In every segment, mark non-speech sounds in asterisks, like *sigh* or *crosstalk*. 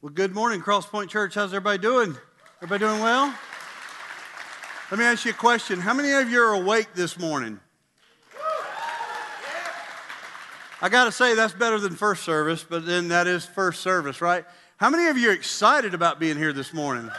Well, good morning, Crosspoint Church. How's everybody doing? Everybody doing well? Let me ask you a question. How many of you are awake this morning? I got to say, that's better than first service, but then that is first service, right? How many of you are excited about being here this morning?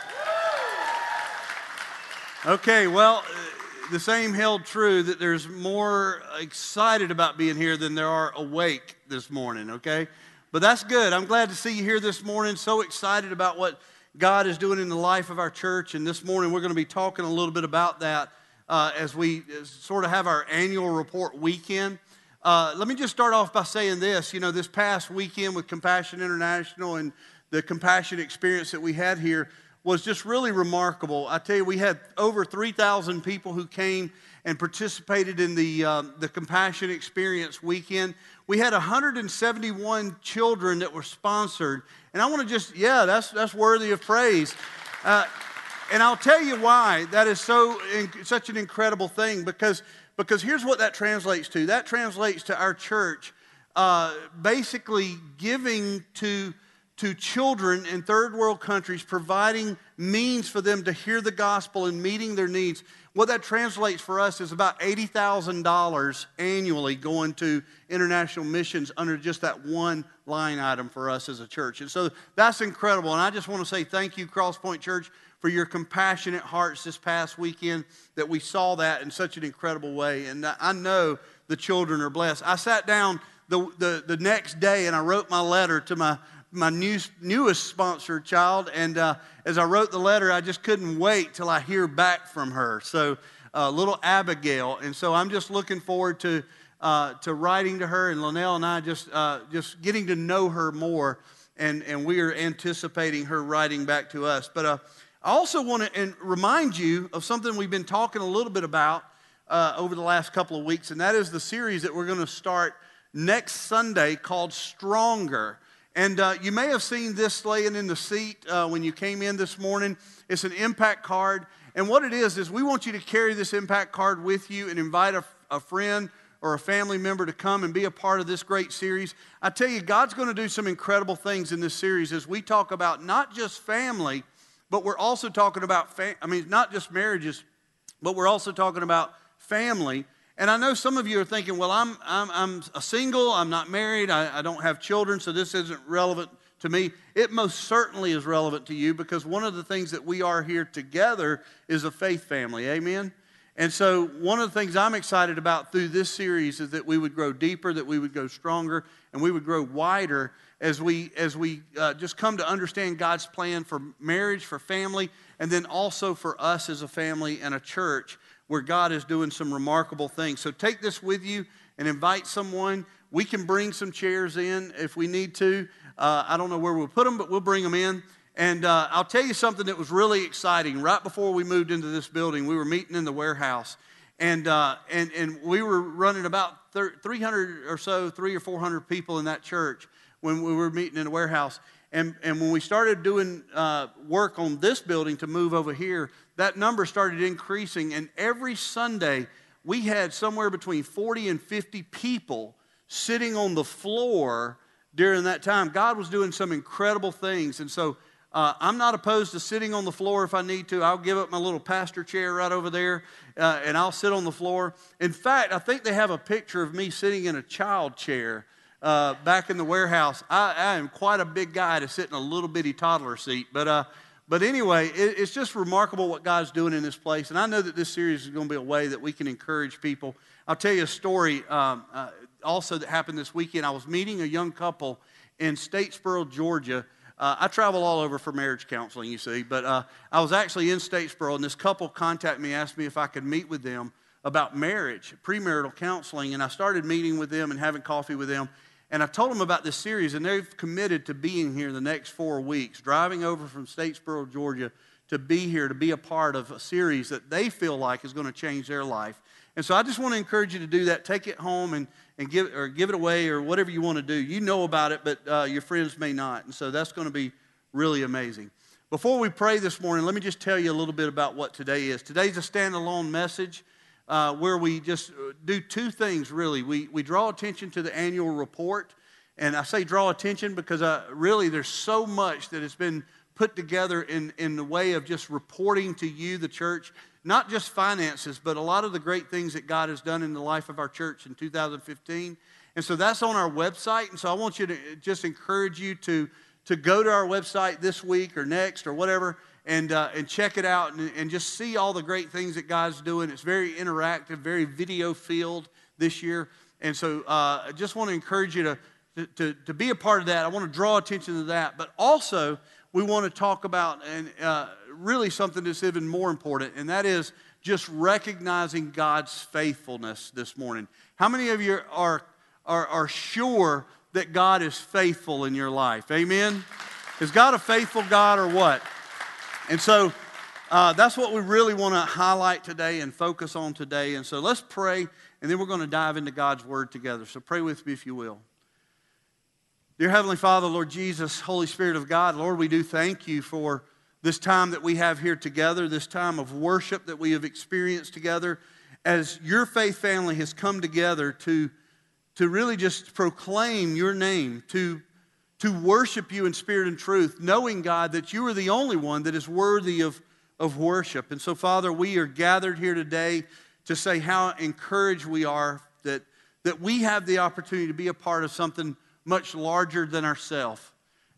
Okay, well, uh, the same held true that there's more excited about being here than there are awake this morning, okay? But that's good. I'm glad to see you here this morning. So excited about what God is doing in the life of our church. And this morning we're going to be talking a little bit about that uh, as we sort of have our annual report weekend. Uh, let me just start off by saying this. You know, this past weekend with Compassion International and the compassion experience that we had here, was just really remarkable. I tell you, we had over 3,000 people who came and participated in the, um, the Compassion Experience weekend. We had 171 children that were sponsored. And I want to just, yeah, that's, that's worthy of praise. Uh, and I'll tell you why that is so such an incredible thing because, because here's what that translates to that translates to our church uh, basically giving to to children in third world countries, providing means for them to hear the gospel and meeting their needs. What that translates for us is about $80,000 annually going to international missions under just that one line item for us as a church. And so that's incredible. And I just want to say thank you, Crosspoint Church, for your compassionate hearts this past weekend that we saw that in such an incredible way. And I know the children are blessed. I sat down the, the, the next day and I wrote my letter to my my new, newest sponsor child. And uh, as I wrote the letter, I just couldn't wait till I hear back from her. So, uh, little Abigail. And so I'm just looking forward to, uh, to writing to her. And Linnell and I just, uh, just getting to know her more. And, and we are anticipating her writing back to us. But uh, I also want to remind you of something we've been talking a little bit about uh, over the last couple of weeks, and that is the series that we're going to start next Sunday called Stronger. And uh, you may have seen this laying in the seat uh, when you came in this morning. It's an impact card. And what it is, is we want you to carry this impact card with you and invite a, a friend or a family member to come and be a part of this great series. I tell you, God's going to do some incredible things in this series as we talk about not just family, but we're also talking about, fam- I mean, not just marriages, but we're also talking about family and I know some of you are thinking, well, I'm, I'm, I'm a single, I'm not married, I, I don't have children, so this isn't relevant to me. It most certainly is relevant to you because one of the things that we are here together is a faith family. Amen? And so, one of the things I'm excited about through this series is that we would grow deeper, that we would go stronger, and we would grow wider as we, as we uh, just come to understand God's plan for marriage, for family, and then also for us as a family and a church where God is doing some remarkable things. So take this with you and invite someone. We can bring some chairs in if we need to. Uh, I don't know where we'll put them, but we'll bring them in. And uh, I'll tell you something that was really exciting. Right before we moved into this building, we were meeting in the warehouse. And, uh, and, and we were running about 300 or so, three or 400 people in that church when we were meeting in the warehouse. And, and when we started doing uh, work on this building to move over here, that number started increasing. And every Sunday, we had somewhere between 40 and 50 people sitting on the floor during that time. God was doing some incredible things. And so uh, I'm not opposed to sitting on the floor if I need to. I'll give up my little pastor chair right over there uh, and I'll sit on the floor. In fact, I think they have a picture of me sitting in a child chair uh, back in the warehouse. I, I, am quite a big guy to sit in a little bitty toddler seat, but uh, but anyway, it, it's just remarkable what God's doing in this place, and I know that this series is going to be a way that we can encourage people. I'll tell you a story um, uh, also that happened this weekend. I was meeting a young couple in Statesboro, Georgia. Uh, I travel all over for marriage counseling, you see, but uh, I was actually in Statesboro, and this couple contacted me, asked me if I could meet with them about marriage, premarital counseling, and I started meeting with them and having coffee with them. And I told them about this series, and they've committed to being here the next four weeks, driving over from Statesboro, Georgia, to be here, to be a part of a series that they feel like is going to change their life. And so I just want to encourage you to do that. Take it home and, and give, or give it away or whatever you want to do. You know about it, but uh, your friends may not. And so that's going to be really amazing. Before we pray this morning, let me just tell you a little bit about what today is. Today's a standalone message uh, where we just uh, do two things really. We, we draw attention to the annual report, And I say draw attention because uh, really there's so much that has been put together in, in the way of just reporting to you, the church, not just finances, but a lot of the great things that God has done in the life of our church in 2015. And so that's on our website. And so I want you to just encourage you to, to go to our website this week or next or whatever and, uh, and check it out and, and just see all the great things that God's doing. It's very interactive, very video filled this year. And so uh, I just want to encourage you to, to, to be a part of that. I want to draw attention to that. But also, we want to talk about and uh, really something that's even more important, and that is just recognizing God's faithfulness this morning. How many of you are, are, are sure that God is faithful in your life? Amen? Is God a faithful God or what? And so uh, that's what we really want to highlight today and focus on today. And so let's pray, and then we're going to dive into God's Word together. So pray with me if you will. Dear Heavenly Father, Lord Jesus, Holy Spirit of God, Lord, we do thank you for this time that we have here together, this time of worship that we have experienced together, as your faith family has come together to, to really just proclaim your name, to, to worship you in spirit and truth, knowing, God, that you are the only one that is worthy of, of worship. And so, Father, we are gathered here today to say how encouraged we are that, that we have the opportunity to be a part of something much larger than ourselves.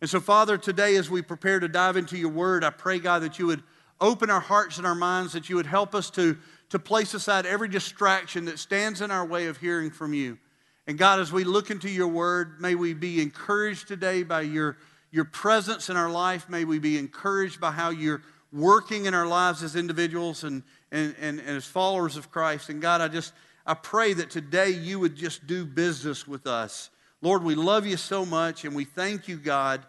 And so, Father, today as we prepare to dive into your word, I pray, God, that you would open our hearts and our minds, that you would help us to, to place aside every distraction that stands in our way of hearing from you. And God, as we look into your word, may we be encouraged today by your, your presence in our life. May we be encouraged by how you're working in our lives as individuals and, and, and, and as followers of Christ. And God, I just I pray that today you would just do business with us. Lord, we love you so much, and we thank you, God,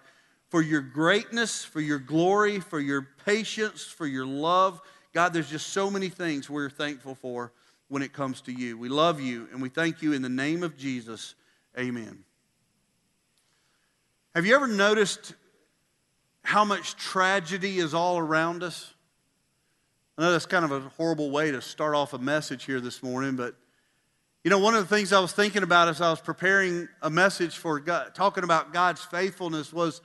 for your greatness, for your glory, for your patience, for your love. God, there's just so many things we're thankful for when it comes to you. We love you, and we thank you in the name of Jesus. Amen. Have you ever noticed how much tragedy is all around us? I know that's kind of a horrible way to start off a message here this morning, but you know, one of the things I was thinking about as I was preparing a message for God, talking about God's faithfulness was,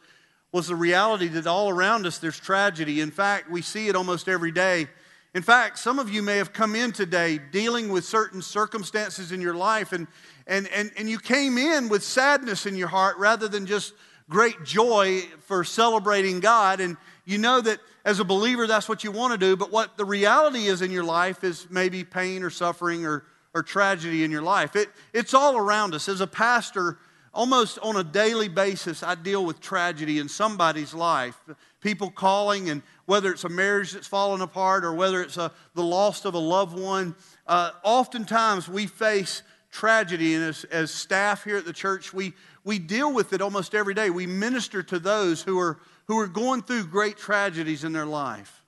was the reality that all around us there's tragedy. In fact, we see it almost every day. In fact, some of you may have come in today dealing with certain circumstances in your life, and, and, and, and you came in with sadness in your heart rather than just great joy for celebrating God. And you know that as a believer, that's what you want to do, but what the reality is in your life is maybe pain or suffering or or tragedy in your life. It, it's all around us. As a pastor, almost on a daily basis, I deal with tragedy in somebody's life. People calling, and whether it's a marriage that's fallen apart or whether it's a, the loss of a loved one, uh, oftentimes we face tragedy. And as, as staff here at the church, we, we deal with it almost every day. We minister to those who are, who are going through great tragedies in their life.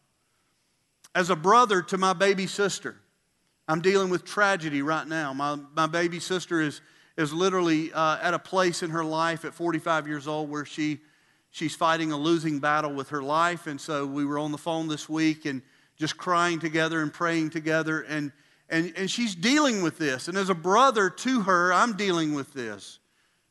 As a brother to my baby sister, I'm dealing with tragedy right now. My, my baby sister is, is literally uh, at a place in her life at 45 years old where she, she's fighting a losing battle with her life. And so we were on the phone this week and just crying together and praying together. And, and, and she's dealing with this. And as a brother to her, I'm dealing with this.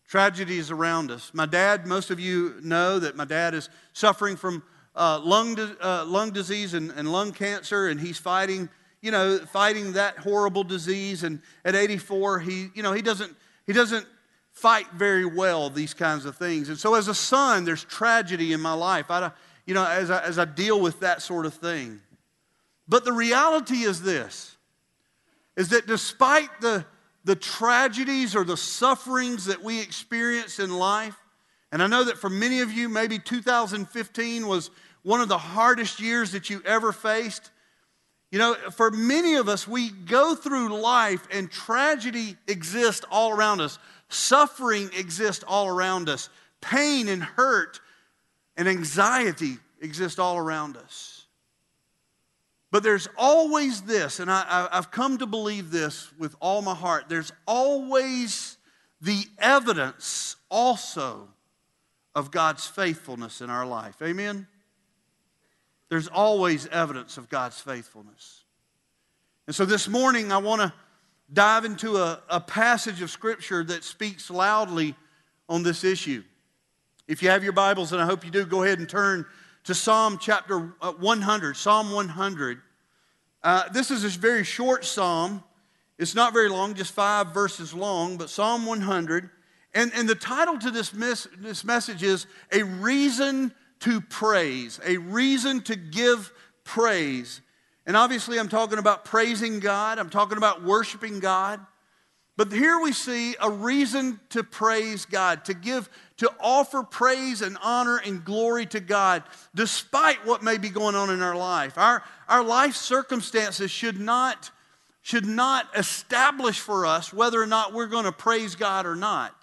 Tragedy is around us. My dad, most of you know that my dad is suffering from uh, lung, uh, lung disease and, and lung cancer, and he's fighting you know, fighting that horrible disease. And at 84, he, you know, he doesn't, he doesn't fight very well these kinds of things. And so as a son, there's tragedy in my life. I, you know, as I, as I deal with that sort of thing. But the reality is this, is that despite the, the tragedies or the sufferings that we experience in life, and I know that for many of you, maybe 2015 was one of the hardest years that you ever faced. You know, for many of us, we go through life and tragedy exists all around us, suffering exists all around us, pain and hurt and anxiety exist all around us. But there's always this, and I, have come to believe this with all my heart there's always the evidence also of God's faithfulness in our life. Amen? there's always evidence of God's faithfulness. And so this morning, I want to dive into a, a passage of Scripture that speaks loudly on this issue. If you have your Bibles, and I hope you do, go ahead and turn to Psalm chapter uh, 100. Psalm 100. Uh, this is a very short psalm. It's not very long, just five verses long, but Psalm 100. And, and the title to this, mes- this message is A Reason to Praise, a reason to give praise. And obviously, I'm talking about praising God, I'm talking about worshiping God. But here we see a reason to praise God, to give, to offer praise and honor and glory to God, despite what may be going on in our life. Our, our life circumstances should not, should not establish for us whether or not we're going to praise God or not.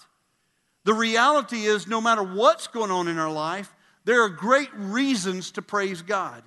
The reality is, no matter what's going on in our life, there are great reasons to praise God.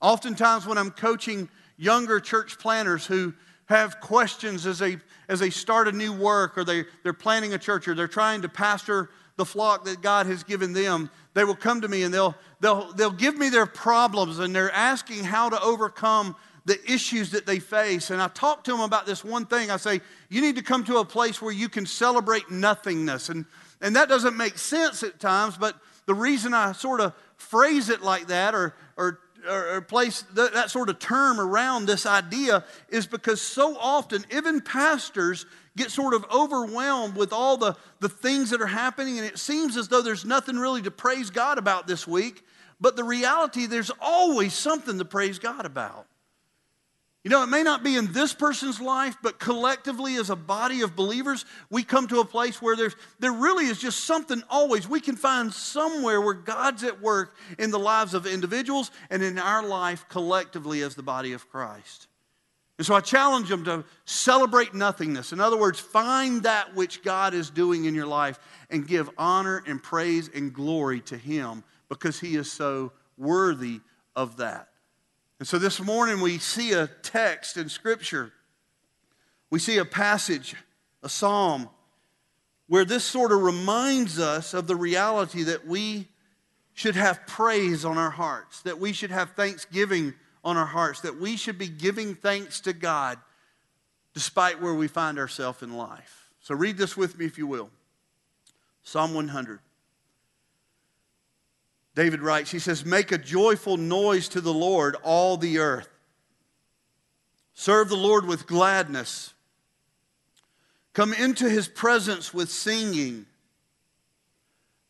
Oftentimes, when I'm coaching younger church planners who have questions as they, as they start a new work or they, they're planning a church or they're trying to pastor the flock that God has given them, they will come to me and they'll, they'll, they'll give me their problems and they're asking how to overcome the issues that they face. And I talk to them about this one thing. I say, you need to come to a place where you can celebrate nothingness. And, and that doesn't make sense at times, but the reason I sort of phrase it like that or, or, or place that, that sort of term around this idea is because so often, even pastors get sort of overwhelmed with all the, the things that are happening, and it seems as though there's nothing really to praise God about this week. But the reality, there's always something to praise God about. You know, it may not be in this person's life, but collectively as a body of believers, we come to a place where there's, there really is just something always. We can find somewhere where God's at work in the lives of individuals and in our life collectively as the body of Christ. And so I challenge them to celebrate nothingness. In other words, find that which God is doing in your life and give honor and praise and glory to Him because He is so worthy of that. And so this morning we see a text in Scripture. We see a passage, a psalm, where this sort of reminds us of the reality that we should have praise on our hearts, that we should have thanksgiving on our hearts, that we should be giving thanks to God despite where we find ourselves in life. So read this with me if you will. Psalm 100. David writes, he says, Make a joyful noise to the Lord, all the earth. Serve the Lord with gladness. Come into his presence with singing.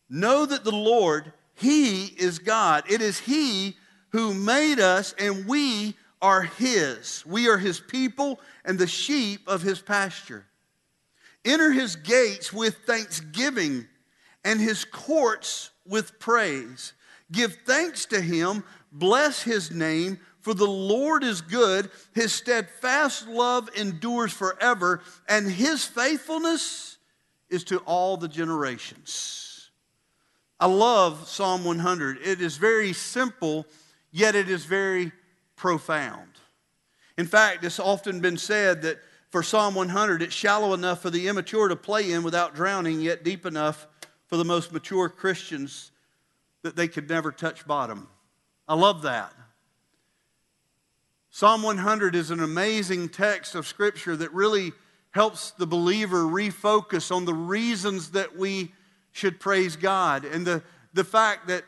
Know that the Lord, he is God. It is he who made us, and we are his. We are his people and the sheep of his pasture. Enter his gates with thanksgiving and his courts with praise. Give thanks to him, bless his name, for the Lord is good. His steadfast love endures forever, and his faithfulness is to all the generations. I love Psalm 100. It is very simple, yet it is very profound. In fact, it's often been said that for Psalm 100, it's shallow enough for the immature to play in without drowning, yet deep enough for the most mature Christians that they could never touch bottom. I love that. Psalm 100 is an amazing text of Scripture that really helps the believer refocus on the reasons that we should praise God and the, the fact that,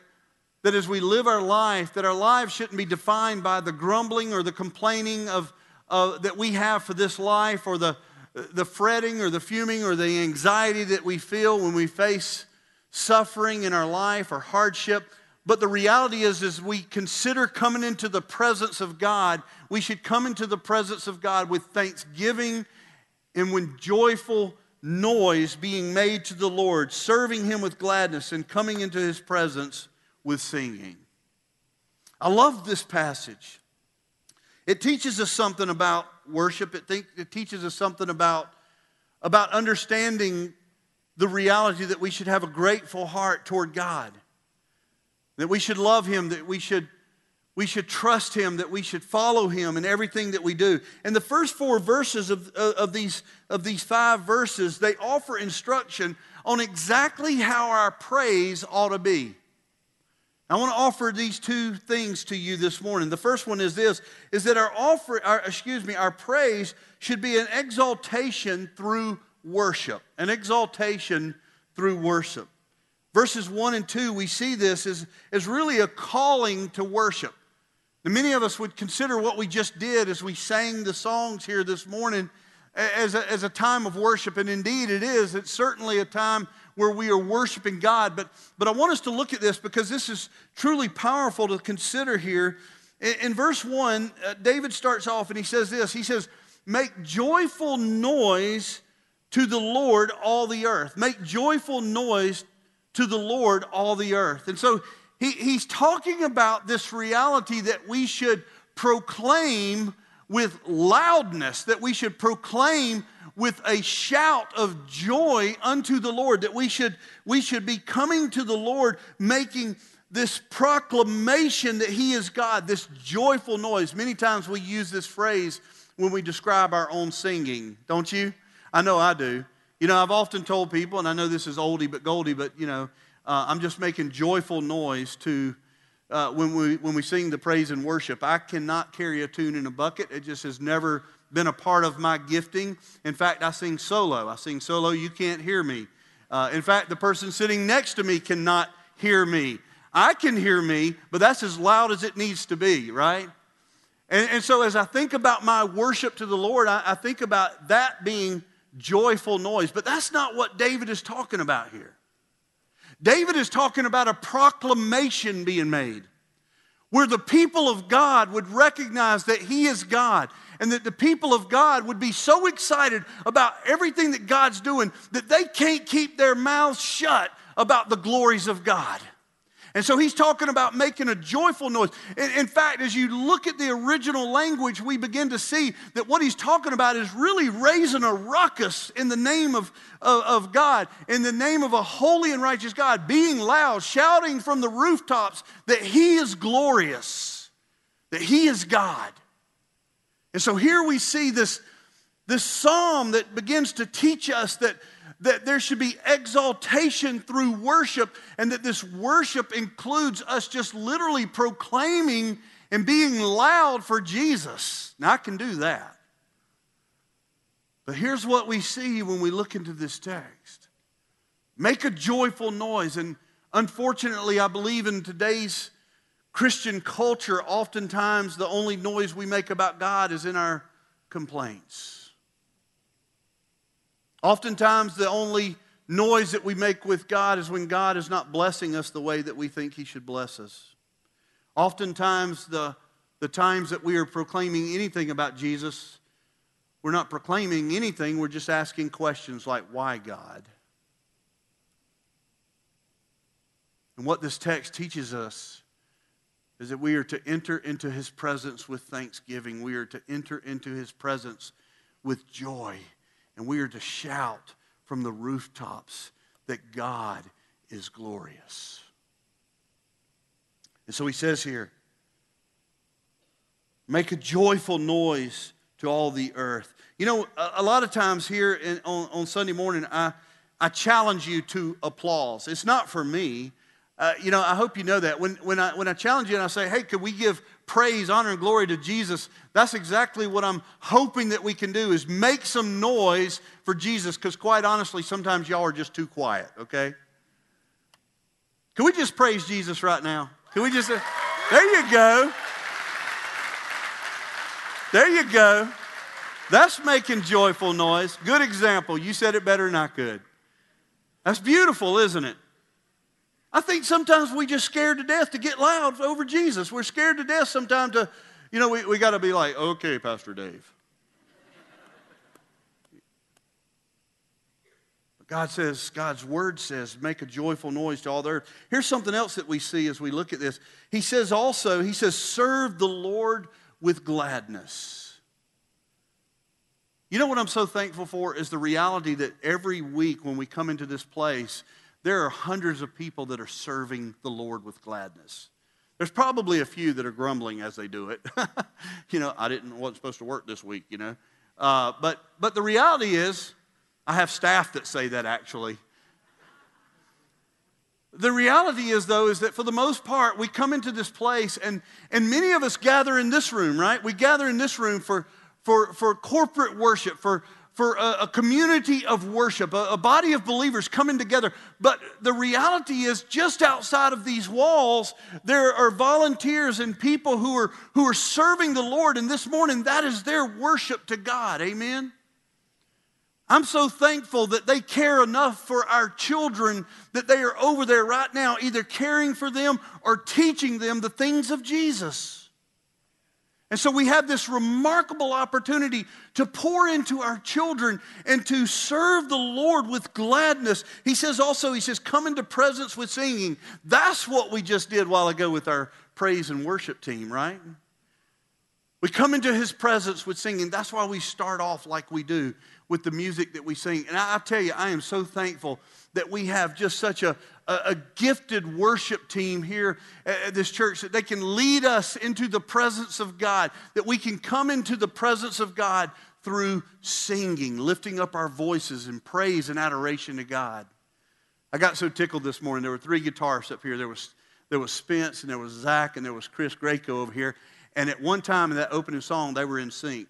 that as we live our life, that our lives shouldn't be defined by the grumbling or the complaining of, uh, that we have for this life or the, the fretting or the fuming or the anxiety that we feel when we face suffering in our life or hardship. But the reality is, as we consider coming into the presence of God, we should come into the presence of God with thanksgiving and with joyful noise being made to the Lord, serving Him with gladness and coming into His presence with singing. I love this passage. It teaches us something about worship, it, it teaches us something about, about understanding the reality that we should have a grateful heart toward God, that we should love Him, that we should, we should trust Him, that we should follow Him in everything that we do. And the first four verses of, of, these, of these five verses, they offer instruction on exactly how our praise ought to be. I want to offer these two things to you this morning. The first one is this is that our offer our, excuse me, our praise should be an exaltation through worship, an exaltation through worship. Verses 1 and 2, we see this as, as really a calling to worship. Now, many of us would consider what we just did as we sang the songs here this morning as a, as a time of worship, and indeed it is. It's certainly a time where we are worshiping God. But, but I want us to look at this because this is truly powerful to consider here. In, in verse 1, uh, David starts off and he says this He says, Make joyful noise to the Lord, all the earth. Make joyful noise to the Lord, all the earth. And so he, he's talking about this reality that we should proclaim with loudness, that we should proclaim with a shout of joy unto the Lord, that we should, we should be coming to the Lord making this proclamation that He is God, this joyful noise. Many times we use this phrase when we describe our own singing, don't you? I know I do. You know, I've often told people, and I know this is oldie but goldie, but you know, uh, I'm just making joyful noise to uh, when, we, when we sing the praise and worship. I cannot carry a tune in a bucket. It just has never been a part of my gifting. In fact, I sing solo. I sing solo, you can't hear me. Uh, in fact, the person sitting next to me cannot hear me. I can hear me, but that's as loud as it needs to be, right? And, and so as I think about my worship to the Lord, I, I think about that being joyful noise. But that's not what David is talking about here. David is talking about a proclamation being made where the people of God would recognize that He is God and that the people of God would be so excited about everything that God's doing that they can't keep their mouths shut about the glories of God. And so he's talking about making a joyful noise. In, in, fact, as you look at the original language, we begin to see that what he's talking about is really raising a ruckus in the name of, of, of God, in the name of a holy and righteous God, being loud, shouting from the rooftops that he is glorious, that he is God. And so here we see this, this psalm that begins to teach us that that there should be exaltation through worship, and that this worship includes us just literally proclaiming and being loud for Jesus. Now, I can do that. But here's what we see when we look into this text make a joyful noise. And unfortunately, I believe in today's Christian culture, oftentimes the only noise we make about God is in our complaints. Oftentimes, the only noise that we make with God is when God is not blessing us the way that we think He should bless us. Oftentimes, the, the times that we are proclaiming anything about Jesus, we're not proclaiming anything, we're just asking questions like, Why God? And what this text teaches us is that we are to enter into His presence with thanksgiving, we are to enter into His presence with joy and we are to shout from the rooftops that God is glorious. And so he says here, make a joyful noise to all the earth. You know, a, a lot of times here in, on, on Sunday morning, I, I challenge you to applause. It's not for me. Uh, you know, I hope you know that. When, when, I, when I challenge you and I say, hey, could we give praise, honor, and glory to Jesus, that's exactly what I'm hoping that we can do is make some noise for Jesus, because quite honestly, sometimes y'all are just too quiet, okay? Can we just praise Jesus right now? Can we just, uh, there you go. There you go. That's making joyful noise. Good example. You said it better than I could. That's beautiful, isn't it? I think sometimes we just scared to death to get loud over Jesus. We're scared to death sometimes to, you know, we, we got to be like, okay, Pastor Dave. But God says, God's word says, make a joyful noise to all the earth. Here's something else that we see as we look at this. He says also, He says, serve the Lord with gladness. You know what I'm so thankful for is the reality that every week when we come into this place, there are hundreds of people that are serving the Lord with gladness. There's probably a few that are grumbling as they do it. *laughs* you know, I didn't wasn't supposed to work this week. You know, uh, but but the reality is, I have staff that say that actually. The reality is, though, is that for the most part, we come into this place, and, and many of us gather in this room, right? We gather in this room for, for, for corporate worship, for, for a, a community of worship, a, a body of believers coming together. But the reality is, just outside of these walls, there are volunteers and people who are, who are serving the Lord. And this morning, that is their worship to God. Amen. I'm so thankful that they care enough for our children that they are over there right now, either caring for them or teaching them the things of Jesus. And so we have this remarkable opportunity to pour into our children and to serve the Lord with gladness. He says also, he says, come into presence with singing. That's what we just did while ago with our praise and worship team, right? We come into his presence with singing. That's why we start off like we do with the music that we sing. And I, I tell you, I am so thankful that we have just such a, a, a, gifted worship team here at this church that they can lead us into the presence of God, that we can come into the presence of God through singing, lifting up our voices in praise and adoration to God. I got so tickled this morning. There were three guitarists up here. There was, there was Spence, and there was Zach, and there was Chris Greco over here. And at one time in that opening song, they were in sync.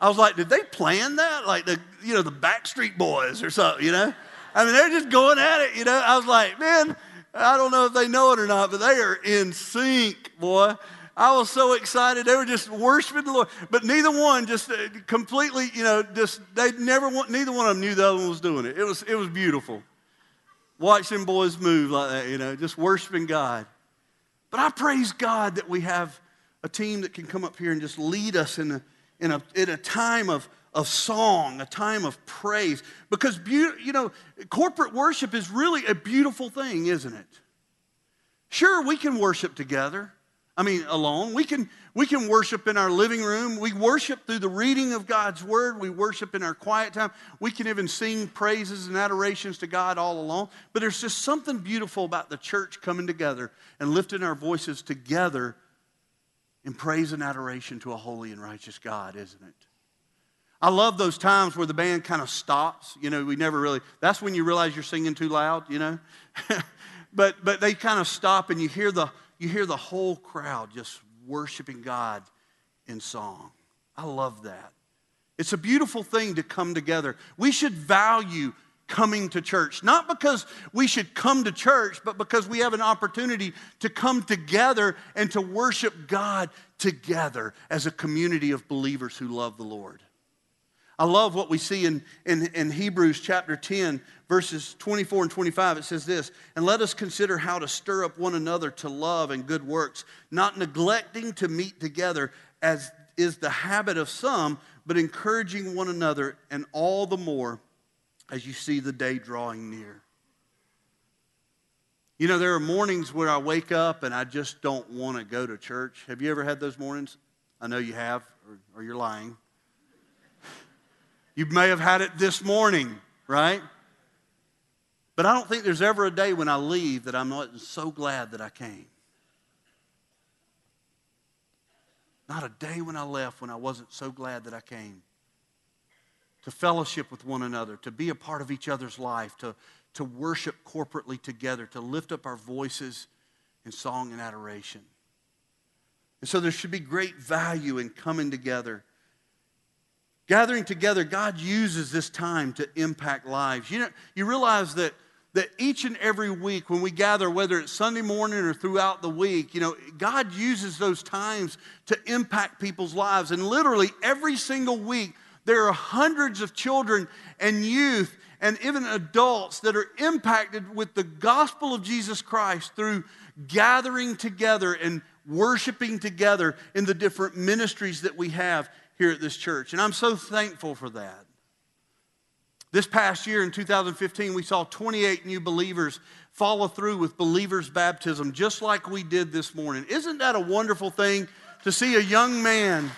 I was like, did they plan that? Like the, you know, the Backstreet Boys or something, you know? I mean, they're just going at it, you know? I was like, man, I don't know if they know it or not, but they are in sync, boy. I was so excited. They were just worshiping the Lord. But neither one just uh, completely, you know, just, they never, want, neither one of them knew the other one was doing it. It was, it was beautiful. Watch them boys move like that, you know, just worshiping God. But I praise God that we have a team that can come up here and just lead us in a, in a, in a time of, of song, a time of praise. Because, be- you know, corporate worship is really a beautiful thing, isn't it? Sure, we can worship together. I mean, alone. We can, we can worship in our living room. We worship through the reading of God's word. We worship in our quiet time. We can even sing praises and adorations to God all alone. But there's just something beautiful about the church coming together and lifting our voices together in praise and adoration to a holy and righteous God, isn't it? I love those times where the band kind of stops. You know, we never really, that's when you realize you're singing too loud, you know? *laughs* but, but they kind of stop and you hear, the, you hear the whole crowd just worshiping God in song. I love that. It's a beautiful thing to come together. We should value coming to church. Not because we should come to church, but because we have an opportunity to come together and to worship God together as a community of believers who love the Lord. I love what we see in, in, in, Hebrews chapter 10, verses 24 and 25. It says this And let us consider how to stir up one another to love and good works, not neglecting to meet together, as is the habit of some, but encouraging one another, and all the more as you see the day drawing near. You know, there are mornings where I wake up and I just don't want to go to church. Have you ever had those mornings? I know you have, or, or you're lying. You may have had it this morning, right? But I don't think there's ever a day when I leave that I'm not so glad that I came. Not a day when I left when I wasn't so glad that I came to fellowship with one another, to be a part of each other's life, to, to worship corporately together, to lift up our voices in song and adoration. And so there should be great value in coming together. Gathering together, God uses this time to impact lives. You know, you realize that, that each and every week when we gather, whether it's Sunday morning or throughout the week, you know, God uses those times to impact people's lives. And literally every single week, there are hundreds of children and youth and even adults that are impacted with the gospel of Jesus Christ through gathering together and worshiping together in the different ministries that we have here at this church. And I'm so thankful for that. This past year in 2015, we saw 28 new believers follow through with believers' baptism, just like we did this morning. Isn't that a wonderful thing to see a young man?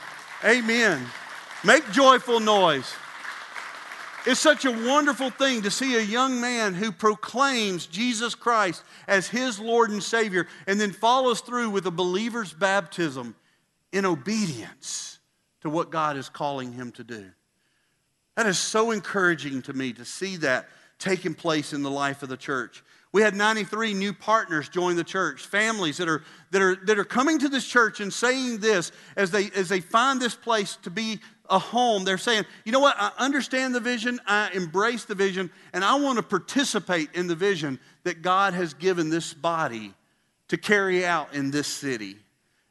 Amen Make joyful noise. It's such a wonderful thing to see a young man who proclaims Jesus Christ as his Lord and Savior and then follows through with a believer's baptism in obedience to what God is calling him to do. That is so encouraging to me to see that taking place in the life of the church. We had 93 new partners join the church, families that are, that are, that are coming to this church and saying this as they, as they find this place to be a home, they're saying, you know what, I understand the vision, I embrace the vision, and I want to participate in the vision that God has given this body to carry out in this city.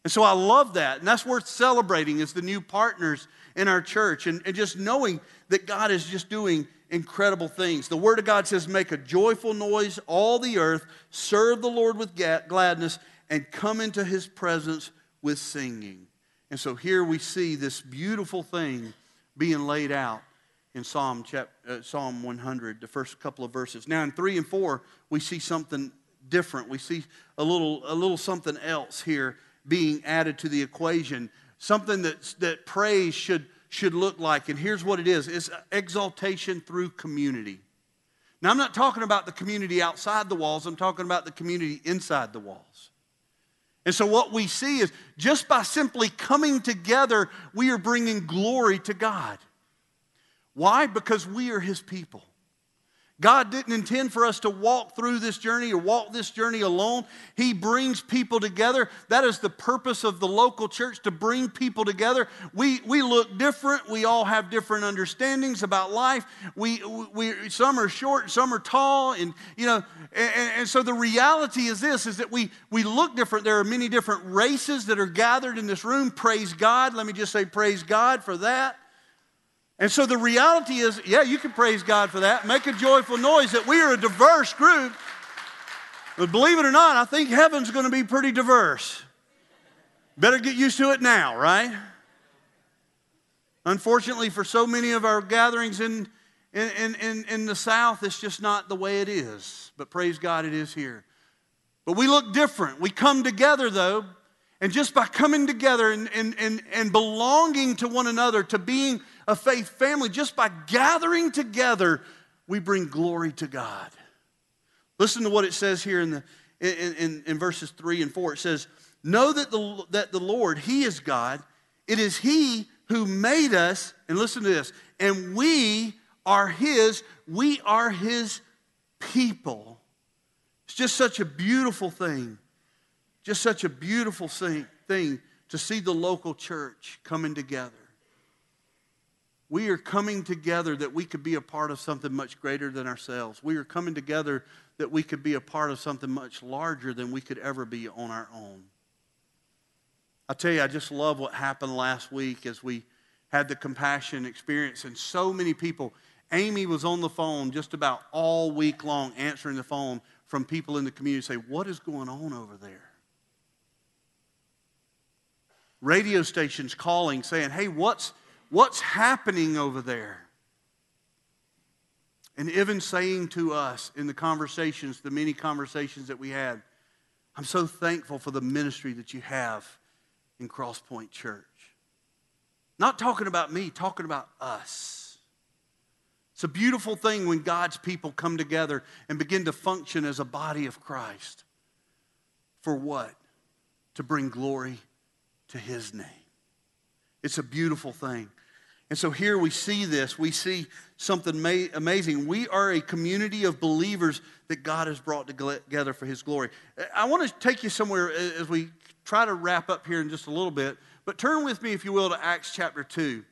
And so I love that. And that's worth celebrating as the new partners in our church and, and just knowing that God is just doing incredible things. The Word of God says, Make a joyful noise, all the earth, serve the Lord with gladness, and come into his presence with singing. And so here we see this beautiful thing being laid out in Psalm, chapter, uh, Psalm 100, the first couple of verses. Now in 3 and 4, we see something different. We see a little, a little something else here being added to the equation, something that, that praise should, should look like. And here's what it is it's exaltation through community. Now, I'm not talking about the community outside the walls, I'm talking about the community inside the walls. And so, what we see is just by simply coming together, we are bringing glory to God. Why? Because we are His people. God didn't intend for us to walk through this journey or walk this journey alone. He brings people together. That is the purpose of the local church to bring people together. We, we look different. We all have different understandings about life. We, we, some are short, some are tall. And, you know, and, and so the reality is this, is that we, we look different. There are many different races that are gathered in this room. Praise God. Let me just say praise God for that. And so the reality is, yeah, you can praise God for that. Make a joyful noise that we are a diverse group. But believe it or not, I think heaven's going to be pretty diverse. Better get used to it now, right? Unfortunately, for so many of our gatherings in, in, in, in the South, it's just not the way it is. But praise God, it is here. But we look different. We come together, though, and just by coming together and, and, and, and belonging to one another, to being a faith family, just by gathering together, we bring glory to God. Listen to what it says here in, the, in, in, in verses 3 and 4. It says, Know that the, that the Lord, He is God. It is He who made us, and listen to this, and we are His, we are His people. It's just such a beautiful thing. Just such a beautiful thing to see the local church coming together. We are coming together that we could be a part of something much greater than ourselves. We are coming together that we could be a part of something much larger than we could ever be on our own. I tell you, I just love what happened last week as we had the compassion experience, and so many people. Amy was on the phone just about all week long answering the phone from people in the community say, What is going on over there? Radio stations calling saying, Hey, what's What's happening over there? And even saying to us in the conversations, the many conversations that we had, I'm so thankful for the ministry that you have in Crosspoint Church. Not talking about me, talking about us. It's a beautiful thing when God's people come together and begin to function as a body of Christ. For what? To bring glory to His name. It's a beautiful thing. And so here we see this. We see something ma- amazing. We are a community of believers that God has brought together for His glory. I want to take you somewhere as we try to wrap up here in just a little bit, but turn with me, if you will, to Acts chapter 2.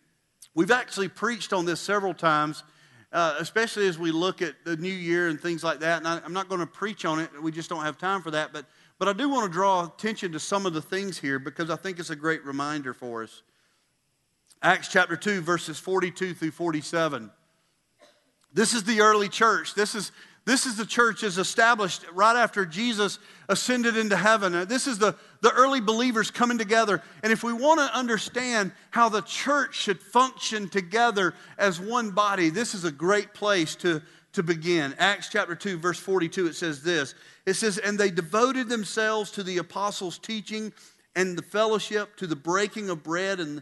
We've actually preached on this several times, uh, especially as we look at the new year and things like that. And I, I'm not going to preach on it, we just don't have time for that. But, but I do want to draw attention to some of the things here because I think it's a great reminder for us. Acts chapter 2, verses 42 through 47. This is the early church. This is, this is the church is established right after Jesus ascended into heaven. This is the, the early believers coming together. And if we want to understand how the church should function together as one body, this is a great place to, to begin. Acts chapter 2, verse 42, it says this It says, And they devoted themselves to the apostles' teaching and the fellowship, to the breaking of bread and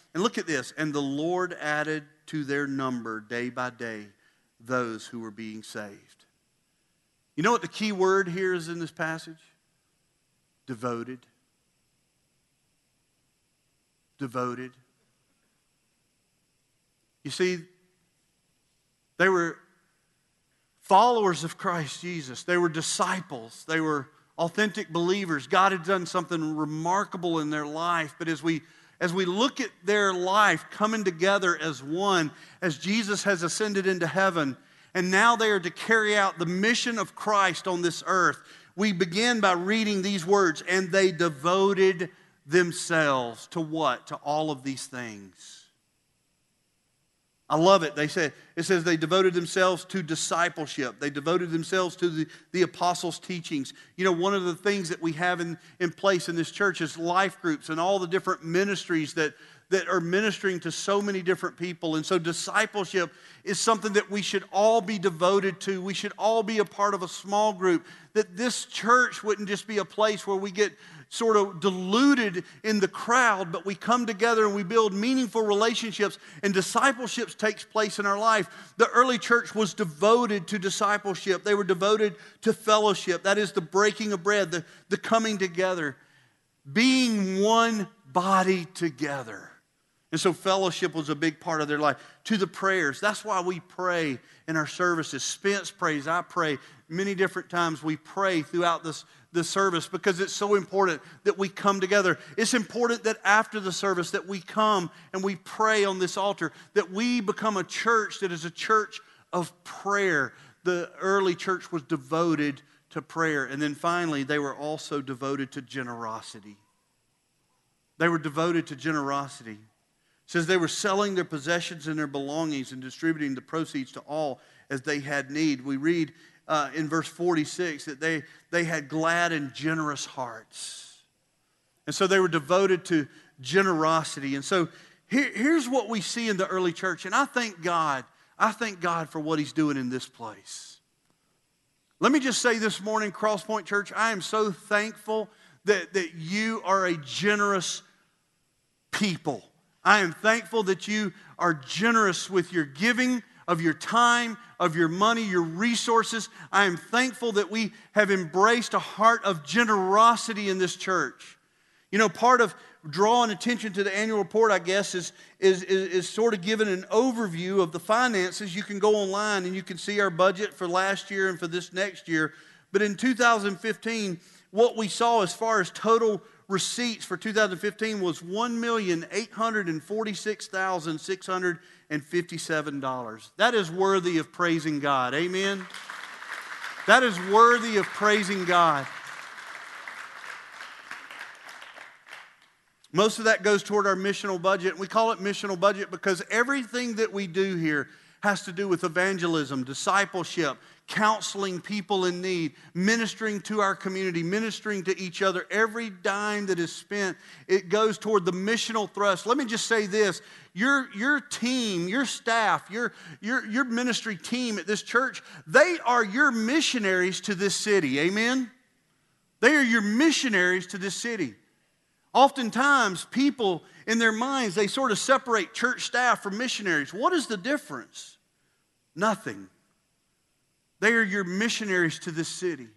And look at this. And the Lord added to their number day by day those who were being saved. You know what the key word here is in this passage? Devoted. Devoted. You see, they were followers of Christ Jesus, they were disciples, they were authentic believers. God had done something remarkable in their life, but as we as we look at their life coming together as one, as Jesus has ascended into heaven, and now they are to carry out the mission of Christ on this earth, we begin by reading these words, and they devoted themselves to what? To all of these things. I love it. They say it says they devoted themselves to discipleship. They devoted themselves to the, the apostles' teachings. You know, one of the things that we have in, in place in this church is life groups and all the different ministries that, that are ministering to so many different people. And so discipleship is something that we should all be devoted to. We should all be a part of a small group. That this church wouldn't just be a place where we get sort of diluted in the crowd, but we come together and we build meaningful relationships, and discipleship takes place in our life. The early church was devoted to discipleship, they were devoted to fellowship. That is the breaking of bread, the, the coming together, being one body together. And so, fellowship was a big part of their life. To the prayers, that's why we pray in our services. Spence prays, I pray. Many different times we pray throughout this, the service because it's so important that we come together. It's important that after the service that we come and we pray on this altar, that we become a church that is a church of prayer. The early church was devoted to prayer. And then finally, they were also devoted to generosity. They were devoted to generosity. It says they were selling their possessions and their belongings and distributing the proceeds to all as they had need. We read uh, in verse 46 that they, they had glad and generous hearts. And so they were devoted to generosity. And so here, here's what we see in the early church. And I thank God. I thank God for what He's doing in this place. Let me just say this morning, Crosspoint Church, I am so thankful that, that you are a generous people. I am thankful that you are generous with your giving of your time, of your money, your resources. I am thankful that we have embraced a heart of generosity in this church. You know, part of drawing attention to the annual report, I guess, is, is, is, is, sort of giving an overview of the finances. You can go online and you can see our budget for last year and for this next year. But in 2015, what we saw as far as total receipts for 2015 was $1,846,657. That is worthy of praising God. Amen? That is worthy of praising God. Most of that goes toward our missional budget. We call it missional budget because everything that we do here has to do with evangelism, discipleship, counseling people in need, ministering to our community, ministering to each other. Every dime that is spent, it goes toward the missional thrust. Let me just say this your, your team, your staff, your, your, your ministry team at this church, they are your missionaries to this city. Amen? They are your missionaries to this city. Oftentimes, people in their minds, they sort of separate church staff from missionaries. What is the difference? Nothing. They are your missionaries to this city.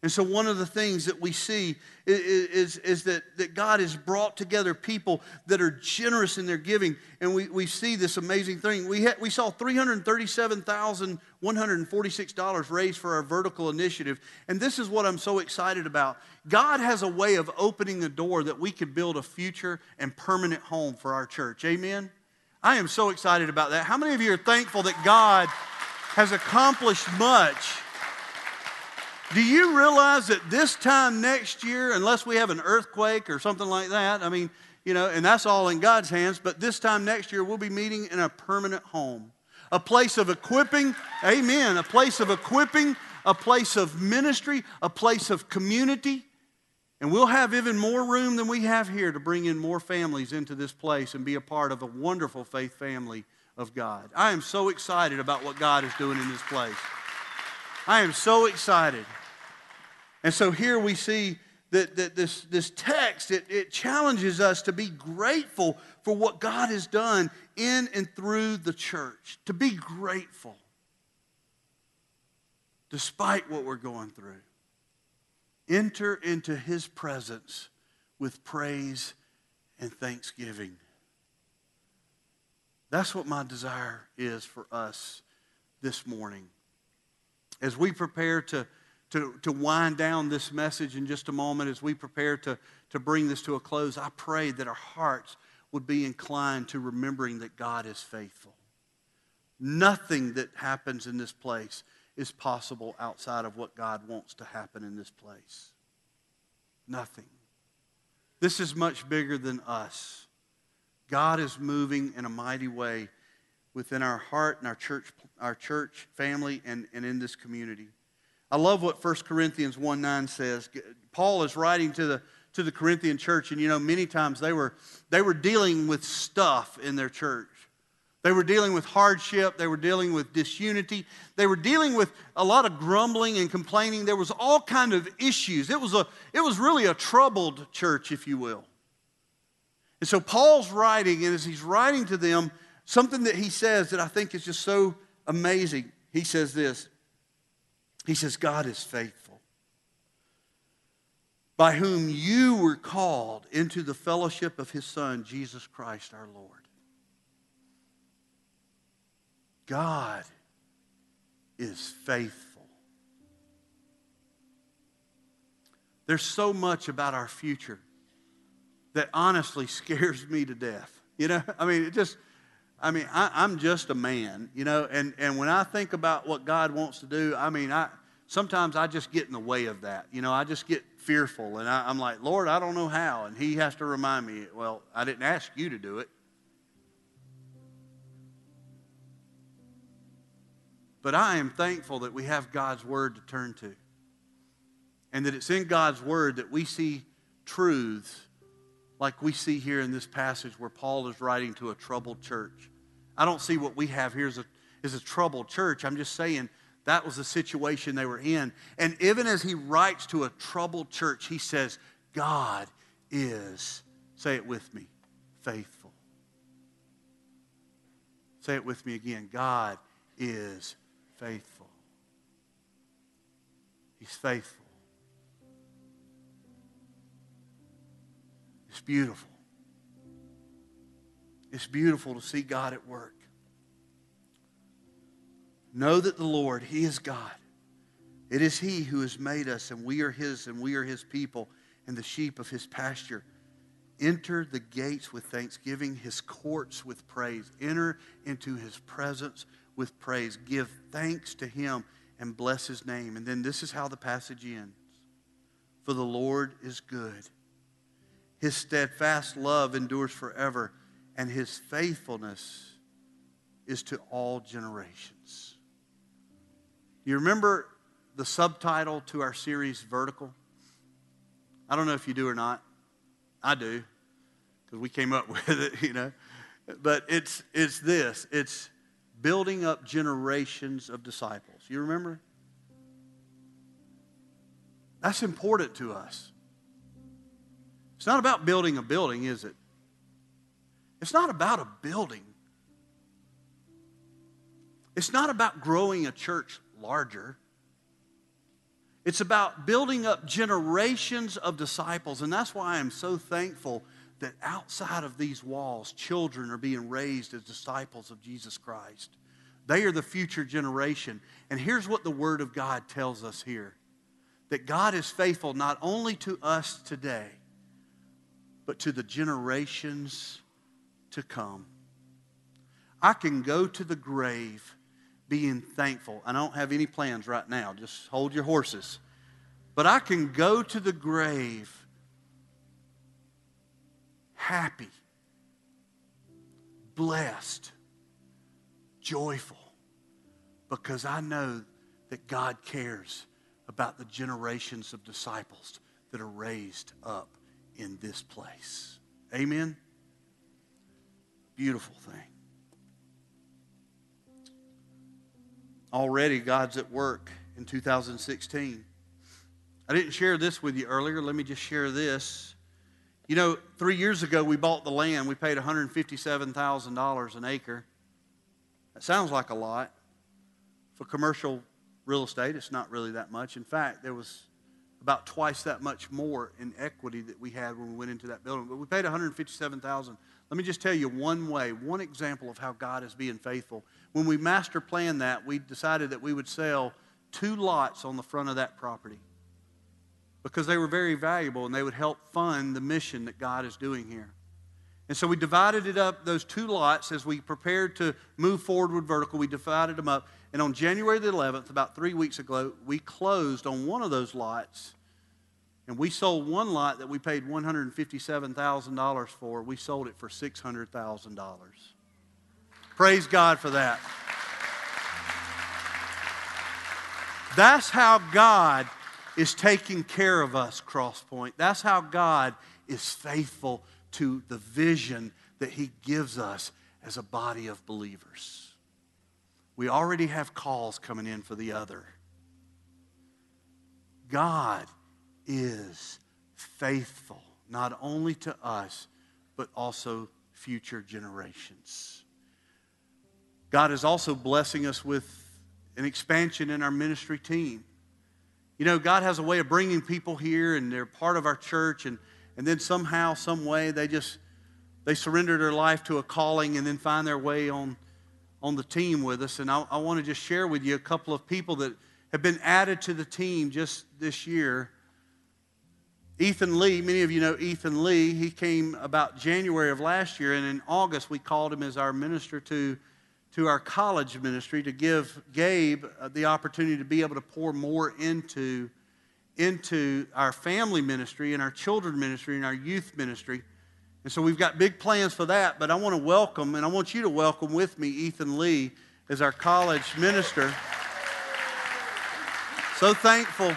And so, one of the things that we see is, is, is, that, that God has brought together people that are generous in their giving. And we, we see this amazing thing. We, we saw $337,146 raised for our vertical initiative. And this is what I'm so excited about. God has a way of opening a door that we could build a future and permanent home for our church. Amen? I am so excited about that. How many of you are thankful that God has accomplished much? Do you realize that this time next year, unless we have an earthquake or something like that, I mean, you know, and that's all in God's hands, but this time next year we'll be meeting in a permanent home, a place of equipping, amen, a place of equipping, a place of ministry, a place of community. And we'll have even more room than we have here to bring in more families into this place and be a part of a wonderful faith family of God. I am so excited about what God is doing in this place. I am so excited. And so here we see that, that this, this text, it, it challenges us to be grateful for what God has done in and through the church. To be grateful despite what we're going through. Enter into his presence with praise and thanksgiving. That's what my desire is for us this morning. As we prepare to, to, to wind down this message in just a moment, as we prepare to, to bring this to a close, I pray that our hearts would be inclined to remembering that God is faithful. Nothing that happens in this place is possible outside of what God wants to happen in this place. Nothing. This is much bigger than us. God is moving in a mighty way within our heart and our church, our church family and, and in this community. I love what 1 Corinthians 1 9 says. Paul is writing to the, to the Corinthian church, and you know, many times they were, they were dealing with stuff in their church. They were dealing with hardship. They were dealing with disunity. They were dealing with a lot of grumbling and complaining. There was all kind of issues. It was, a, it was really a troubled church, if you will. And so Paul's writing, and as he's writing to them, something that he says that I think is just so amazing. He says this He says, God is faithful, by whom you were called into the fellowship of his Son, Jesus Christ our Lord. God is faithful. There's so much about our future that honestly *laughs* scares me to death. You know, I mean, it just, I mean, I, am just a man, you know, and, and when I think about what God wants to do, I mean, I sometimes I just get in the way of that. You know, I just get fearful and I, I'm like, Lord, I don't know how. And He has to remind me, well, I didn't ask you to do it. But I am thankful that we have God's Word to turn to. And that it's in God's Word that we see truths like we see here in this passage where Paul is writing to a troubled church. I don't see what we have here as a, as a troubled church. I'm just saying that was the situation they were in. And even as he writes to a troubled church, he says, God is, say it with me, faithful. Say it with me again. God is faithful. He's faithful. It's beautiful. It's beautiful to see God at work. Know that the Lord, He is God. It is He who has made us, and we are His, and we are His people, and the sheep of His pasture. Enter the gates with thanksgiving, His courts with praise. Enter into His presence with praise. Give thanks to him and bless his name. And then this is how the passage ends For the Lord is good, his steadfast love endures forever, and his faithfulness is to all generations. You remember the subtitle to our series, Vertical? I don't know if you do or not. I do, because we came up *laughs* with it, you know. But it's, it's this it's building up generations of disciples. You remember? That's important to us. It's not about building a building, is it? It's not about a building. It's not about growing a church larger. It's about building up generations of disciples. And that's why I'm so thankful that outside of these walls, children are being raised as disciples of Jesus Christ. They are the future generation. And here's what the Word of God tells us here that God is faithful not only to us today, but to the generations to come. I can go to the grave being thankful. I don't have any plans right now, just hold your horses. But I can go to the grave happy, blessed, joyful, because I know that God cares about the generations of disciples that are raised up in this place. Amen? Beautiful thing. Already, God's at work in 2016. I didn't share this with you earlier. Let me just share this. You know, three years ago, we bought the land. We paid $157,000 an acre. That sounds like a lot. For commercial real estate, it's not really that much. In fact, there was about twice that much more in equity that we had when we went into that building. But we paid 157,000. Let me just tell you one way, one example of how God is being faithful. When we master planned that, we decided that we would sell two lots on the front of that property because they were very valuable and they would help fund the mission that God is doing here. And so we divided it up, those two lots, as we prepared to move forward with vertical, we divided them up. And on January the 11th, about three weeks ago, we closed on one of those lots. And we sold one lot that we paid $157,000 for. We sold it for $600,000. Praise God for that. That's how God is taking care of us, Crosspoint. That's how God is faithful to the vision that He gives us as a body of believers. We already have calls coming in for the other. God is faithful, not only to us, but also future generations. God is also blessing us with an expansion in our ministry team. You know, God has a way of bringing people here and they're part of our church and, and then somehow, some way, they just, they surrender their life to a calling and then find their way on, on the team with us. And I, I want to just share with you a couple of people that have been added to the team just this year. Ethan Lee, many of you know Ethan Lee. He came about January of last year, and in August we called him as our minister to to our college ministry to give Gabe uh, the opportunity to be able to pour more into, into our family ministry and our children ministry and our youth ministry. And so we've got big plans for that, but I want to welcome, and I want you to welcome with me Ethan Lee as our college minister. So thankful.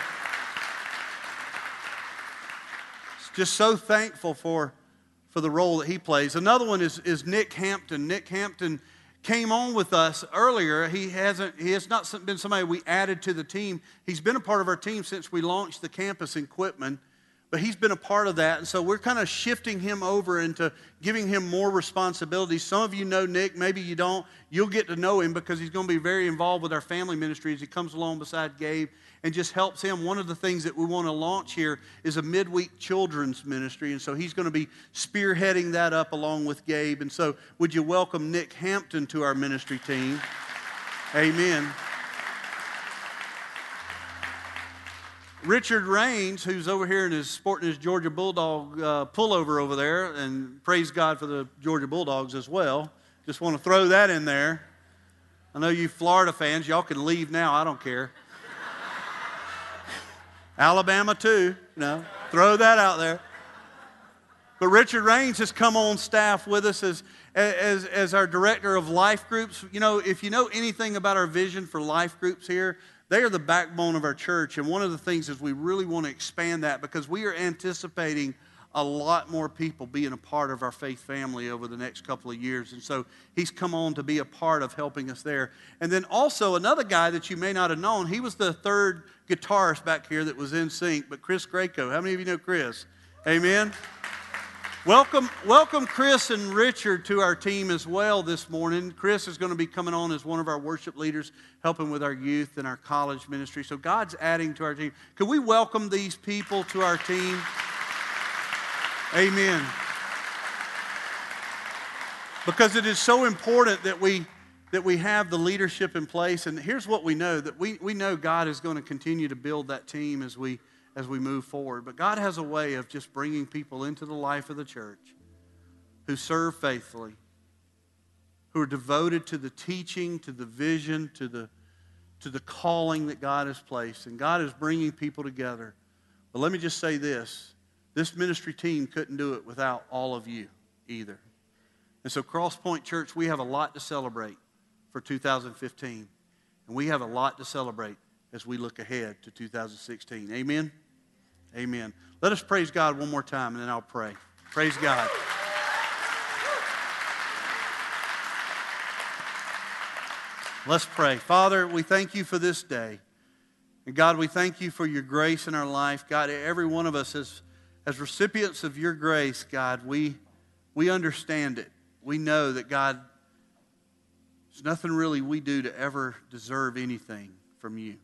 Just so thankful for, for the role that he plays. Another one is, is Nick Hampton. Nick Hampton came on with us earlier. He hasn't. He has not been somebody we added to the team. He's been a part of our team since we launched the campus in Quitman, but he's been a part of that, and so we're kind of shifting him over into giving him more responsibility. Some of you know Nick, maybe you don't. You'll get to know him because he's going to be very involved with our family ministry as he comes along beside Gabe and just helps him. One of the things that we want to launch here is a midweek children's ministry, and so he's going to be spearheading that up along with Gabe. And so, would you welcome Nick Hampton to our ministry team? Amen. Richard Rains, who's over here and is sporting his Georgia Bulldog uh, pullover over there, and praise God for the Georgia Bulldogs as well. Just want to throw that in there. I know you Florida fans, y'all can leave now, I don't care. *laughs* Alabama too, know, throw that out there. But Richard Rains has come on staff with us as, as, as our director of life groups. You know, if you know anything about our vision for life groups here, they are the backbone of our church. And one of the things is we really want to expand that because we are anticipating a lot more people being a part of our faith family over the next couple of years. And so he's come on to be a part of helping us there. And then also another guy that you may not have known, he was the third guitarist back here that was in sync, but Chris Greco. How many of you know Chris? Amen. Welcome, welcome Chris and Richard to our team as well this morning. Chris is going to be coming on as one of our worship leaders, helping with our youth and our college ministry. So God's adding to our team. Can we welcome these people to our team? Amen. Because it is so important that we that we have the leadership in place. And here's what we know that we, we know God is going to continue to build that team as we as we move forward. But God has a way of just bringing people into the life of the church who serve faithfully, who are devoted to the teaching, to the vision, to the to the calling that God has placed. And God is bringing people together. But let me just say this this ministry team couldn't do it without all of you either. And so, Crosspoint Church, we have a lot to celebrate for 2015. And we have a lot to celebrate as we look ahead to 2016. Amen? Amen. Let us praise God one more time and then I'll pray. Praise God. Let's pray. Father, we thank you for this day. And God, we thank you for your grace in our life. God, every one of us as, as recipients of your grace, God, we, we understand it. We know that, God, there's nothing really we do to ever deserve anything from you.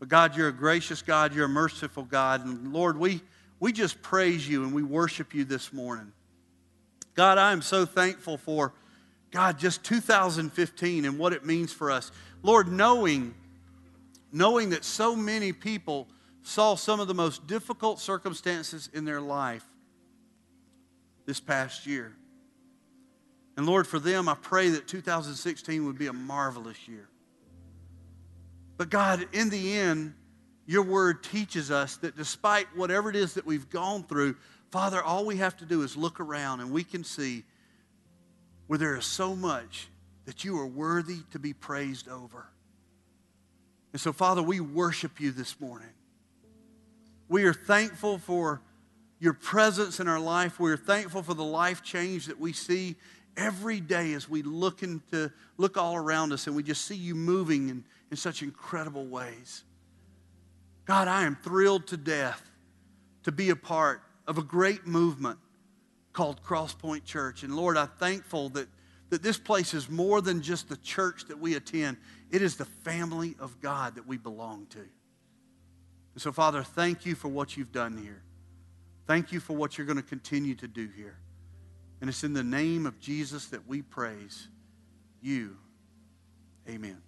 But God, you're a gracious God, you're a merciful God. And Lord, we, we just praise you and we worship you this morning. God, I am so thankful for, God, just 2015 and what it means for us. Lord, knowing, knowing that so many people saw some of the most difficult circumstances in their life this past year. And Lord, for them, I pray that 2016 would be a marvelous year. But God, in the end, your word teaches us that despite whatever it is that we've gone through, Father, all we have to do is look around and we can see where there is so much that you are worthy to be praised over. And so, Father, we worship you this morning. We are thankful for your presence in our life. We are thankful for the life change that we see every day as we look into look all around us and we just see you moving in, in such incredible ways. God, I am thrilled to death to be a part of a great movement called Crosspoint Church. And Lord, I'm thankful that, that this place is more than just the church that we attend. It is the family of God that we belong to. And so, Father, thank you for what you've done here. Thank you for what you're going to continue to do here. And it's in the name of Jesus that we praise you. Amen.